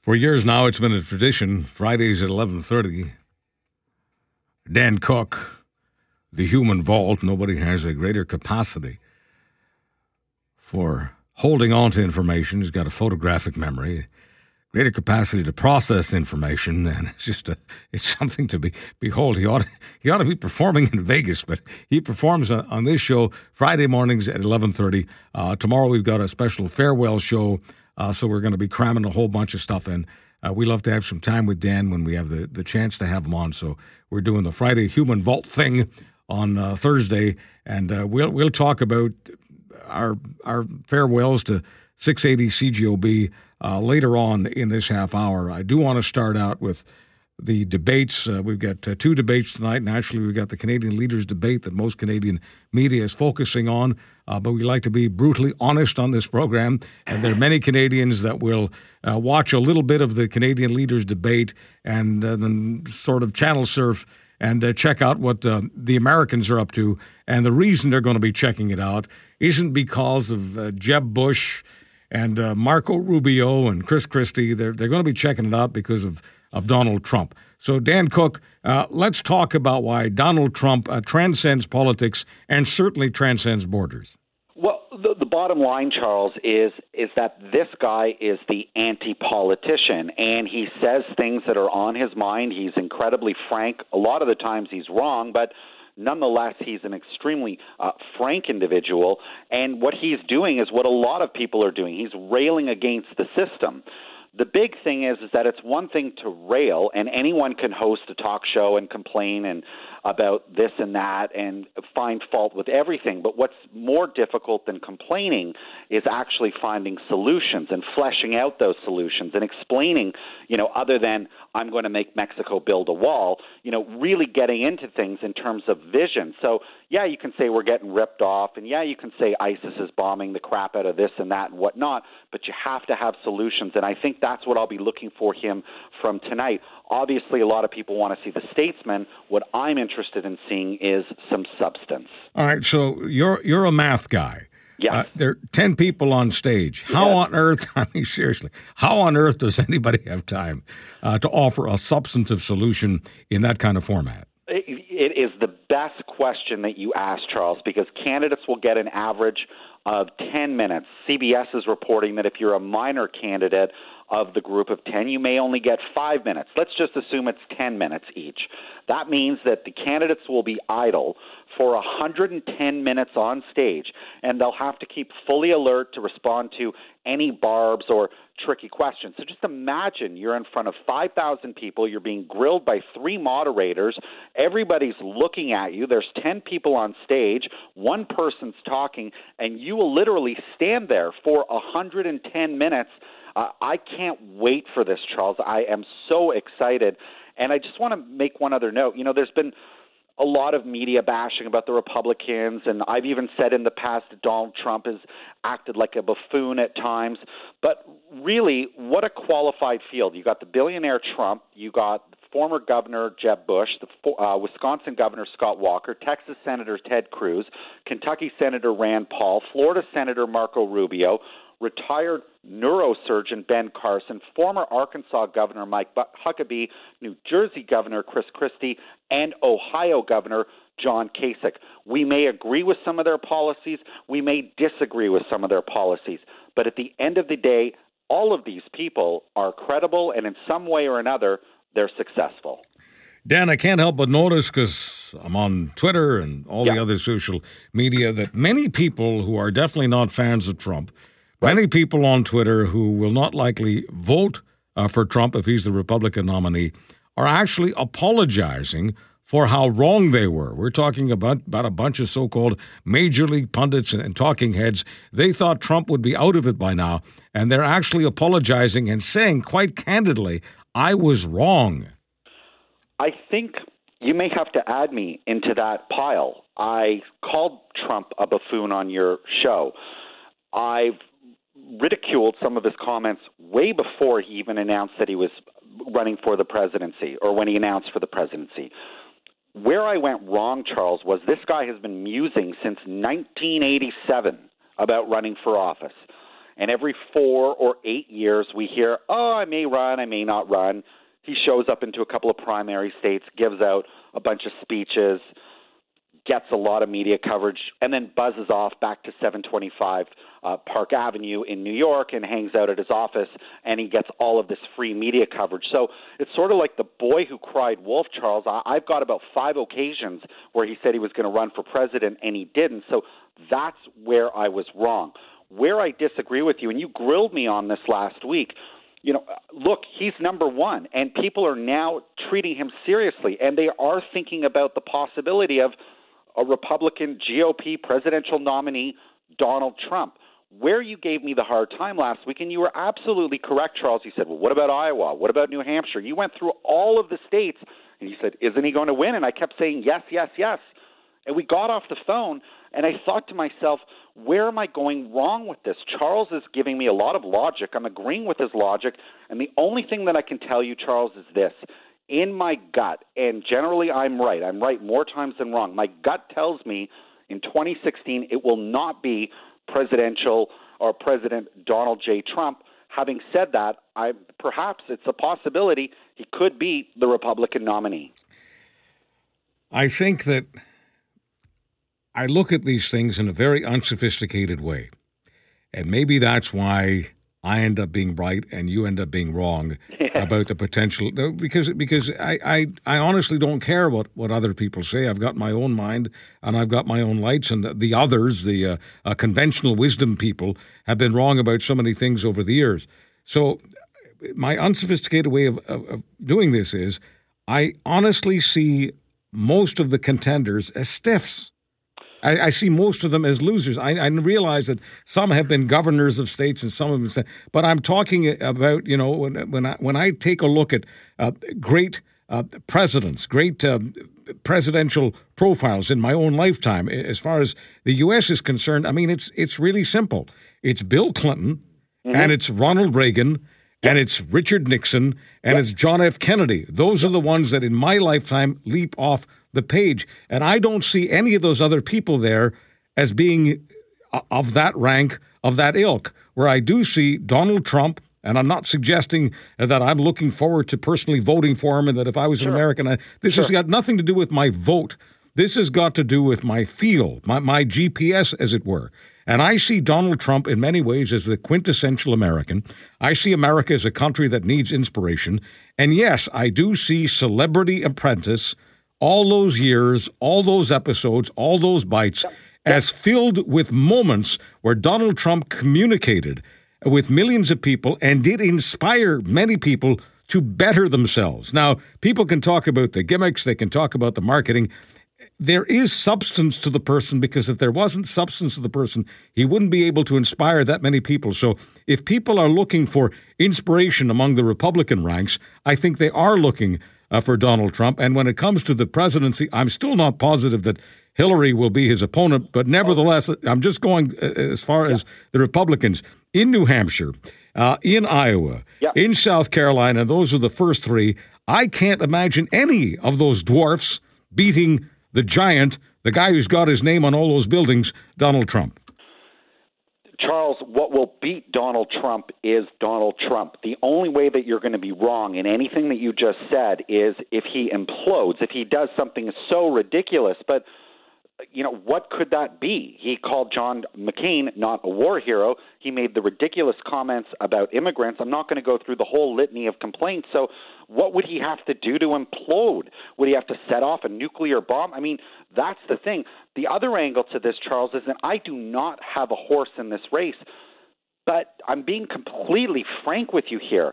For years now, it's been a tradition. Fridays at eleven thirty. Dan Cook, the human vault. Nobody has a greater capacity for holding on to information. He's got a photographic memory, greater capacity to process information, and it's just a, it's something to be behold. He ought he ought to be performing in Vegas, but he performs on, on this show Friday mornings at eleven thirty. Uh, tomorrow we've got a special farewell show uh, so we're going to be cramming a whole bunch of stuff in. Uh, we love to have some time with Dan when we have the, the chance to have him on. So we're doing the Friday Human Vault thing on uh, Thursday, and uh, we'll we'll talk about our our farewells to 680 CJOB uh, later on in this half hour. I do want to start out with the debates. Uh, we've got uh, two debates tonight. Naturally, we've got the Canadian leaders debate that most Canadian media is focusing on. Uh, but we like to be brutally honest on this program, and there are many Canadians that will uh, watch a little bit of the Canadian leaders debate and uh, then sort of channel surf and uh, check out what the Americans are up to. And the reason they're going to be checking it out isn't because of Jeb Bush and Marco Rubio and Chris Christie. They're they're going to be checking it out because of of Donald Trump. So, Dan Cook, uh, let's talk about why Donald Trump uh, transcends politics and certainly transcends borders. Well, the, the, bottom line, Charles, is is that this guy is the anti-politician, and he says things that are on his mind. He's incredibly frank. A lot of the times, he's wrong, but nonetheless, he's an extremely uh, frank individual. And what he's doing is what a lot of people are doing. He's railing against the system. The big thing is is that it's one thing to rail, and anyone can host a talk show and complain and about this and that and find fault with everything. But what's more difficult than complaining is actually finding solutions and fleshing out those solutions and explaining, you know, other than I'm going to make Mexico build a wall, you know, really getting into things in terms of vision. So, yeah, you can say we're getting ripped off, and yeah, you can say ISIS is bombing the crap out of this and that and whatnot, but you have to have solutions. And I think that's what I'll be looking for him from tonight. Obviously, a lot of people want to see the statesman. What I'm interested in seeing is some substance. All right, so you're you're a math guy. Yeah. Uh, there are 10 people on stage. How yeah. on earth, I mean, seriously, how on earth does anybody have time uh, to offer a substantive solution in that kind of format? It, it is the best question that you ask, Charles, because candidates will get an average of 10 minutes. CBS is reporting that if you're a minor candidate, of the group of 10, you may only get five minutes. Let's just assume it's 10 minutes each. That means that the candidates will be idle for 110 minutes on stage, and they'll have to keep fully alert to respond to any barbs or tricky questions. So just imagine you're in front of 5,000 people, you're being grilled by three moderators, everybody's looking at you, there's 10 people on stage, one person's talking, and you will literally stand there for 110 minutes uh, I can't wait for this, Charles. I am so excited. And I just want to make one other note. You know, there's been a lot of media bashing about the Republicans, and I've even said in the past that Donald Trump has acted like a buffoon at times. But really, what a qualified field. You got the billionaire Trump, you got former Governor Jeb Bush, the uh, Wisconsin Governor Scott Walker, Texas Senator Ted Cruz, Kentucky Senator Rand Paul, Florida Senator Marco Rubio, retired neurosurgeon Ben Carson, former Arkansas Governor Mike Huckabee, New Jersey Governor Chris Christie, and Ohio Governor John Kasich. We may agree with some of their policies, we may disagree with some of their policies, but at the end of the day, all of these people are credible and in some way or another, they're successful. Dan, I can't help but notice because I'm on Twitter and all the other social media that many people who are definitely not fans of Trump Many people on Twitter who will not likely vote uh, for Trump if he's the Republican nominee are actually apologizing for how wrong they were. We're talking about, about a bunch of so called major league pundits and, and talking heads. They thought Trump would be out of it by now, and they're actually apologizing and saying quite candidly, I was wrong. I think you may have to add me into that pile. I called Trump a buffoon on your show. I've ridiculed some of his comments way before he even announced that he was running for the presidency or when he announced for the presidency. Where I went wrong, Charles, was this guy has been musing since 1987 about running for office. And every four or eight years, we hear, oh, I may run, I may not run. He shows up into a couple of primary states, gives out a bunch of speeches, gets a lot of media coverage, and then buzzes off back to 725 uh, Park Avenue in New York and hangs out at his office, and he gets all of this free media coverage. So it's sort of like the boy who cried wolf, Charles. I, I've got about five occasions where he said he was going to run for president, and he didn't. So that's where I was wrong. Where I disagree with you, and you grilled me on this last week, you know, look, he's number one, and people are now treating him seriously, and they are thinking about the possibility of a Republican GOP presidential nominee, Donald Trump. Where you gave me the hard time last week, and you were absolutely correct, Charles. You said, Well, what about Iowa? What about New Hampshire? You went through all of the states, and you said, Isn't he going to win? And I kept saying, Yes, yes, yes. And we got off the phone, and I thought to myself, Where am I going wrong with this? Charles is giving me a lot of logic. I'm agreeing with his logic. And the only thing that I can tell you, Charles, is this in my gut, and generally I'm right, I'm right more times than wrong. My gut tells me in 2016 it will not be presidential or President Donald J. Trump. Having said that, I perhaps it's a possibility he could be the Republican nominee. I think that I look at these things in a very unsophisticated way. And maybe that's why I end up being right and you end up being wrong yeah. about the potential because because I, I, I honestly don't care what, what other people say. I've got my own mind and I've got my own lights and the others, the uh, uh, conventional wisdom people, have been wrong about so many things over the years. So my unsophisticated way of, of, of doing this is I honestly see most of the contenders as stiffs. I, I, see most of them as losers. I, I, realize that some have been governors of states and some have been, but I'm talking about you know when when I when I take a look at uh, great uh, presidents, great uh, presidential profiles in my own lifetime, as far as the U.S. is concerned, I mean it's it's really simple. It's Bill Clinton mm-hmm. and it's Ronald Reagan and it's Richard Nixon and yep. it's John F. Kennedy. Those are the ones that in my lifetime leap off the page. And I don't see any of those other people there as being uh, of that rank, of that ilk, where I do see Donald Trump. And I'm not suggesting that I'm looking forward to personally voting for him and that if I was sure. an American, I, this sure. has got nothing to do with my vote. This has got to do with my feel, my, my GPS, as it were. And I see Donald Trump in many ways as the quintessential American. I see America as a country that needs inspiration. And yes, I do see Celebrity Apprentice all those years, all those episodes, all those bites as filled with moments where Donald Trump communicated with millions of people and did inspire many people to better themselves. Now, people can talk about the gimmicks, they can talk about the marketing. There is substance to the person because if there wasn't substance to the person, he wouldn't be able to inspire that many people. So, if people are looking for inspiration among the Republican ranks, I think they are looking uh, for Donald Trump. And when it comes to the presidency, I'm still not positive that Hillary will be his opponent. But nevertheless, I'm just going uh, as far as the Republicans in New Hampshire, uh, in Iowa, yeah. in South Carolina. Those are the first three. I can't imagine any of those dwarfs beating the giant, the guy who's got his name on all those buildings, Donald Trump. Charles, what will beat Donald Trump is Donald Trump. The only way that you're going to be wrong in anything that you just said is if he implodes, if he does something so ridiculous. But you know, what could that be? He called John McCain not a war hero. He made the ridiculous comments about immigrants. I'm not going to go through the whole litany of complaints. So, what would he have to do to implode? Would he have to set off a nuclear bomb? I mean, that's the thing. The other angle to this, Charles, is that I do not have a horse in this race. But I'm being completely frank with you here.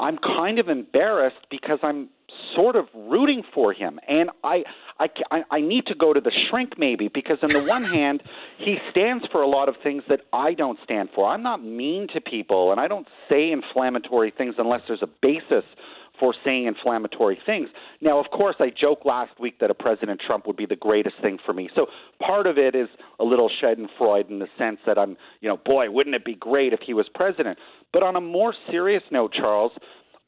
I'm kind of embarrassed because I'm sort of rooting for him, and I, I, I need to go to the shrink maybe because on the one hand, he stands for a lot of things that I don't stand for. I'm not mean to people, and I don't say inflammatory things unless there's a basis for saying inflammatory things. Now, of course, I joked last week that a President Trump would be the greatest thing for me. So part of it is a little Schadenfreude in the sense that I'm, you know, boy, wouldn't it be great if he was president? But on a more serious note, Charles,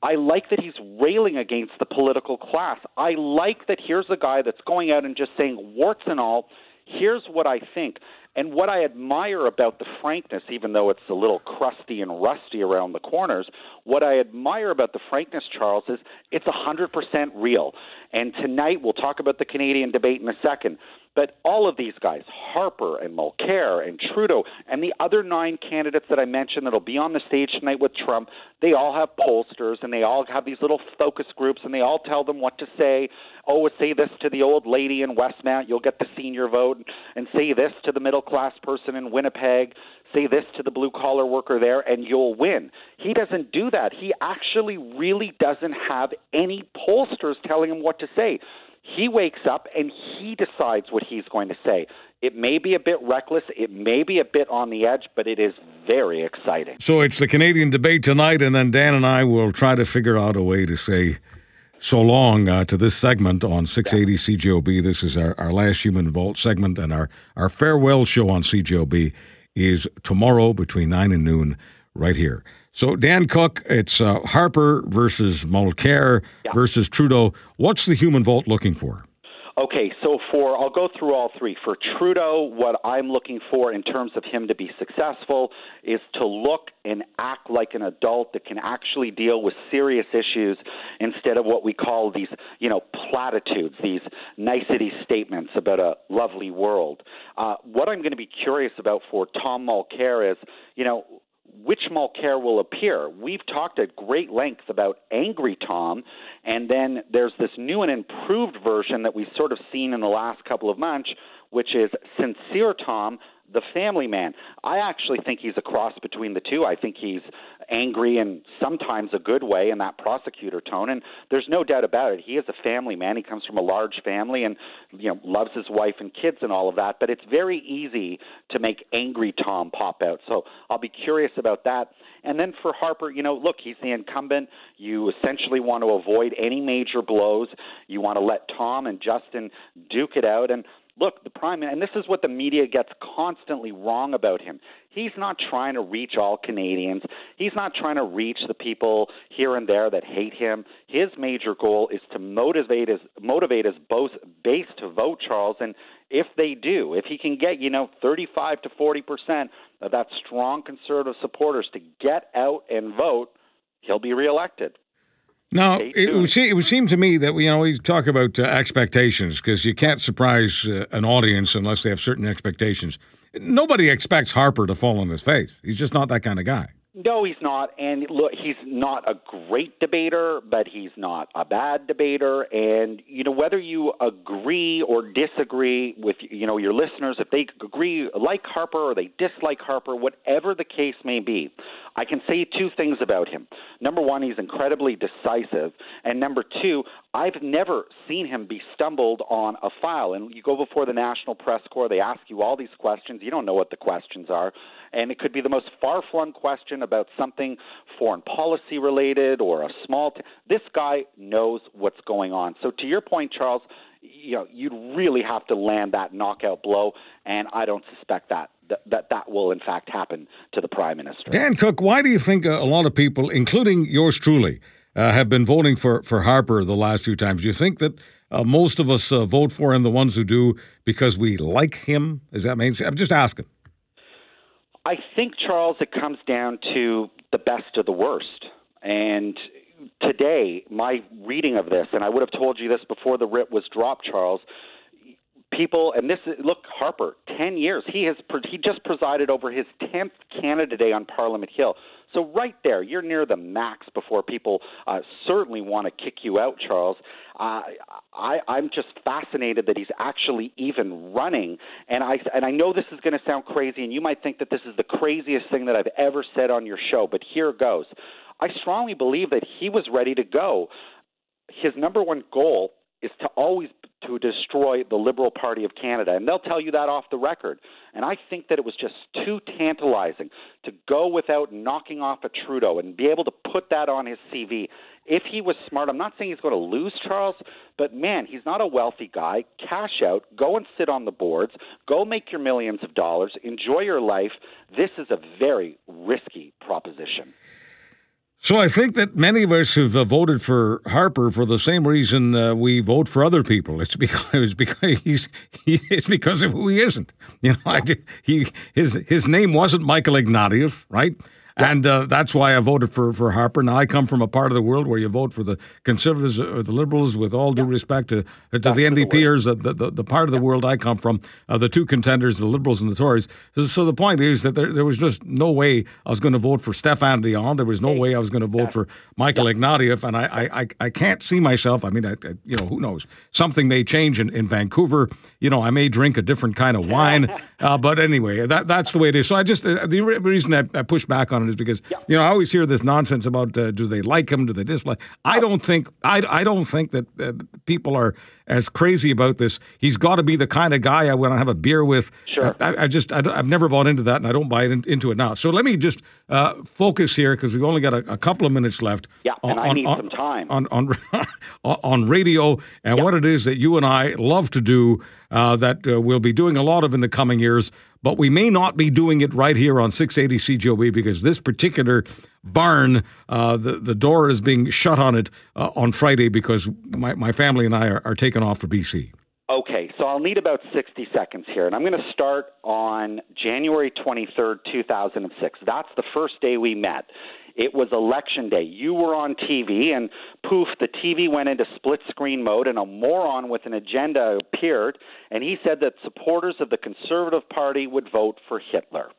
I like that he's railing against the political class. I like that here's a guy that's going out and just saying, warts and all, Here's what I think. And what I admire about the frankness, even though it's a little crusty and rusty around the corners, what I admire about the frankness, Charles, is it's 100% real. And tonight, we'll talk about the Canadian debate in a second. But all of these guys, Harper and Mulcair and Trudeau, and the other nine candidates that I mentioned that'll be on the stage tonight with Trump, they all have pollsters and they all have these little focus groups and they all tell them what to say. Oh, say this to the old lady in Westmount, you'll get the senior vote, and say this to the middle class person in Winnipeg, say this to the blue collar worker there, and you'll win. He doesn't do that. He actually really doesn't have any pollsters telling him what to say. He wakes up and he decides what he's going to say. It may be a bit reckless, it may be a bit on the edge, but it is very exciting. So it's the Canadian debate tonight, and then Dan and I will try to figure out a way to say so long uh, to this segment on 680 CJOB. This is our, our last Human Vault segment, and our, our farewell show on CJOB is tomorrow between 9 and noon right here. So, Dan Cook, it's uh, Harper versus Mulcair yeah. versus Trudeau. What's the human vault looking for? Okay, so for I'll go through all three. For Trudeau, what I'm looking for in terms of him to be successful is to look and act like an adult that can actually deal with serious issues instead of what we call these, you know, platitudes, these nicety statements about a lovely world. Uh, what I'm going to be curious about for Tom Mulcair is, you know, which Mulcair will appear. We've talked at great length about Angry Tom, and then there's this new and improved version that we've sort of seen in the last couple of months, which is Sincere Tom, the family man. I actually think he's a cross between the two. I think he's angry and sometimes a good way in that prosecutor tone. And there's no doubt about it. He is a family man. He comes from a large family and you know loves his wife and kids and all of that. But it's very easy to make angry Tom pop out. So I'll be curious about that. And then for Harper, you know, look, he's the incumbent. You essentially want to avoid any major blows. You want to let Tom and Justin duke it out. And look, the prime, minister, and this is what the media gets constantly wrong about him. He's not trying to reach all Canadians. He's not trying to reach the people here and there that hate him. His major goal is to motivate his motivate his base to vote Charles. And if they do, if he can get you know 35 to 40 percent of that strong conservative supporters to get out and vote, he'll be reelected. Now, it would, seem, it would seem to me that we, you know we talk about uh, expectations because you can't surprise uh, an audience unless they have certain expectations. Nobody expects Harper to fall on his face. He's just not that kind of guy. No, he's not. And look, he's not a great debater, but he's not a bad debater. And you know, whether you agree or disagree with you know your listeners, if they agree like Harper or they dislike Harper, whatever the case may be, I can say two things about him. Number one, he's incredibly decisive, and number two, I've never seen him be stumbled on a file. And you go before the National Press Corps, they ask you all these questions. You don't know what the questions are and it could be the most far flung question about something foreign policy related or a small. T- this guy knows what's going on. So, to your point, Charles, you know, you'd really have to land that knockout blow, and I don't suspect that that that will in fact happen to the prime minister. Dan Cook, why do you think a lot of people, including yours truly, uh, have been voting for for Harper the last few times? Do you think that uh, most of us uh, vote for him, the ones who do, because we like him? Is that mean? I'm just asking. I think, Charles, it comes down to the best of the worst. And today, my reading of this, and I would have told you this before the writ was dropped, Charles. People, and this look, Harper, ten years. He has he just presided over his tenth Canada Day on Parliament Hill. So right there, you're near the max before people uh, certainly want to kick you out, Charles. Uh, I, I'm just fascinated that he's actually even running, and I and I know this is going to sound crazy, and you might think that this is the craziest thing that I've ever said on your show, but here goes. I strongly believe that he was ready to go. His number one goal is to always to destroy the Liberal Party of Canada. And they'll tell you that off the record. And I think that it was just too tantalizing to go without knocking off a Trudeau and be able to put that on his CV. If he was smart, I'm not saying he's going to lose, Charles, but man, he's not a wealthy guy. Cash out, go and sit on the boards, go make your millions of dollars, enjoy your life. This is a very risky proposition. So I think that many of us have uh, voted for Harper for the same reason uh, we vote for other people. It's because it's because he's he, it's because of who he isn't. You know, I, he his his name wasn't Michael Ignatieff, right? And uh, that's why I voted for, for Harper. Now, I come from a part of the world where you vote for the Conservatives or the Liberals, with all due respect to, to the NDPers, the, the, the, the, part of the world I come from, uh, the two contenders, the Liberals and the Tories. So, so the point is that there, there, was just no way I was going to vote for Stéphane Dion. There was no way I was going to vote for Michael Ignatieff. And I, I, I can't see myself. I mean, I, I, you know, who knows? Something may change in, in Vancouver. You know, I may drink a different kind of wine. Uh, but anyway, that, that's the way it is. So I just, uh, the reason I, I push back on it is because you know I always hear this nonsense about uh, do they like him, do they dislike? I don't think I, I don't think that uh, people are as crazy about this. He's got to be the kind of guy I want to have a beer with. Sure. I, I just I, have never bought into that, and I don't buy in, into it now. So let me just uh, focus here because we've only got a, a, couple of minutes left. Yeah, on, and I need on, some time on on on radio and yeah. what it is that you and I love to do. Uh, that uh, we'll be doing a lot of in the coming years but we may not be doing it right here on 680 CJOB because this particular barn, uh, the, the door is being shut on it uh, on Friday because my, my family and I are, are taking off for BC. Okay, so I'll need about 60 seconds here, and I'm going to start on January 23rd, 2006. That's the first day we met. It was election day. You were on TV, and poof, the TV went into split screen mode, and a moron with an agenda appeared, and he said that supporters of the Conservative Party would vote for Hitler.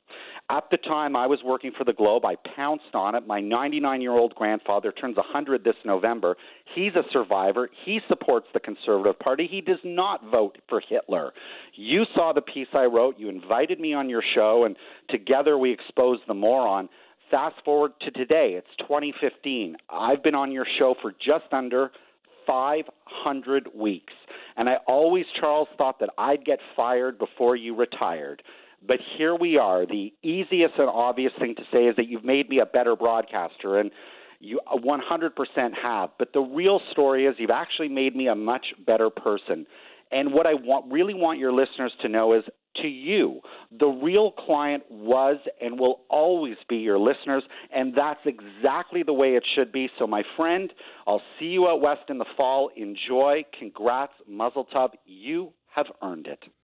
At the time I was working for the Globe, I pounced on it. My 99 year old grandfather turns 100 this November. He's a survivor. He supports the Conservative Party. He does not vote for Hitler. You saw the piece I wrote. You invited me on your show, and together we exposed the moron. Fast forward to today, it's 2015. I've been on your show for just under 500 weeks. And I always, Charles, thought that I'd get fired before you retired. But here we are. The easiest and obvious thing to say is that you've made me a better broadcaster, and you uh, 100% have. But the real story is you've actually made me a much better person. And what I want, really want your listeners to know is to you. The real client was and will always be your listeners, and that's exactly the way it should be. So, my friend, I'll see you out west in the fall. Enjoy. Congrats, Mazel Tov. You have earned it.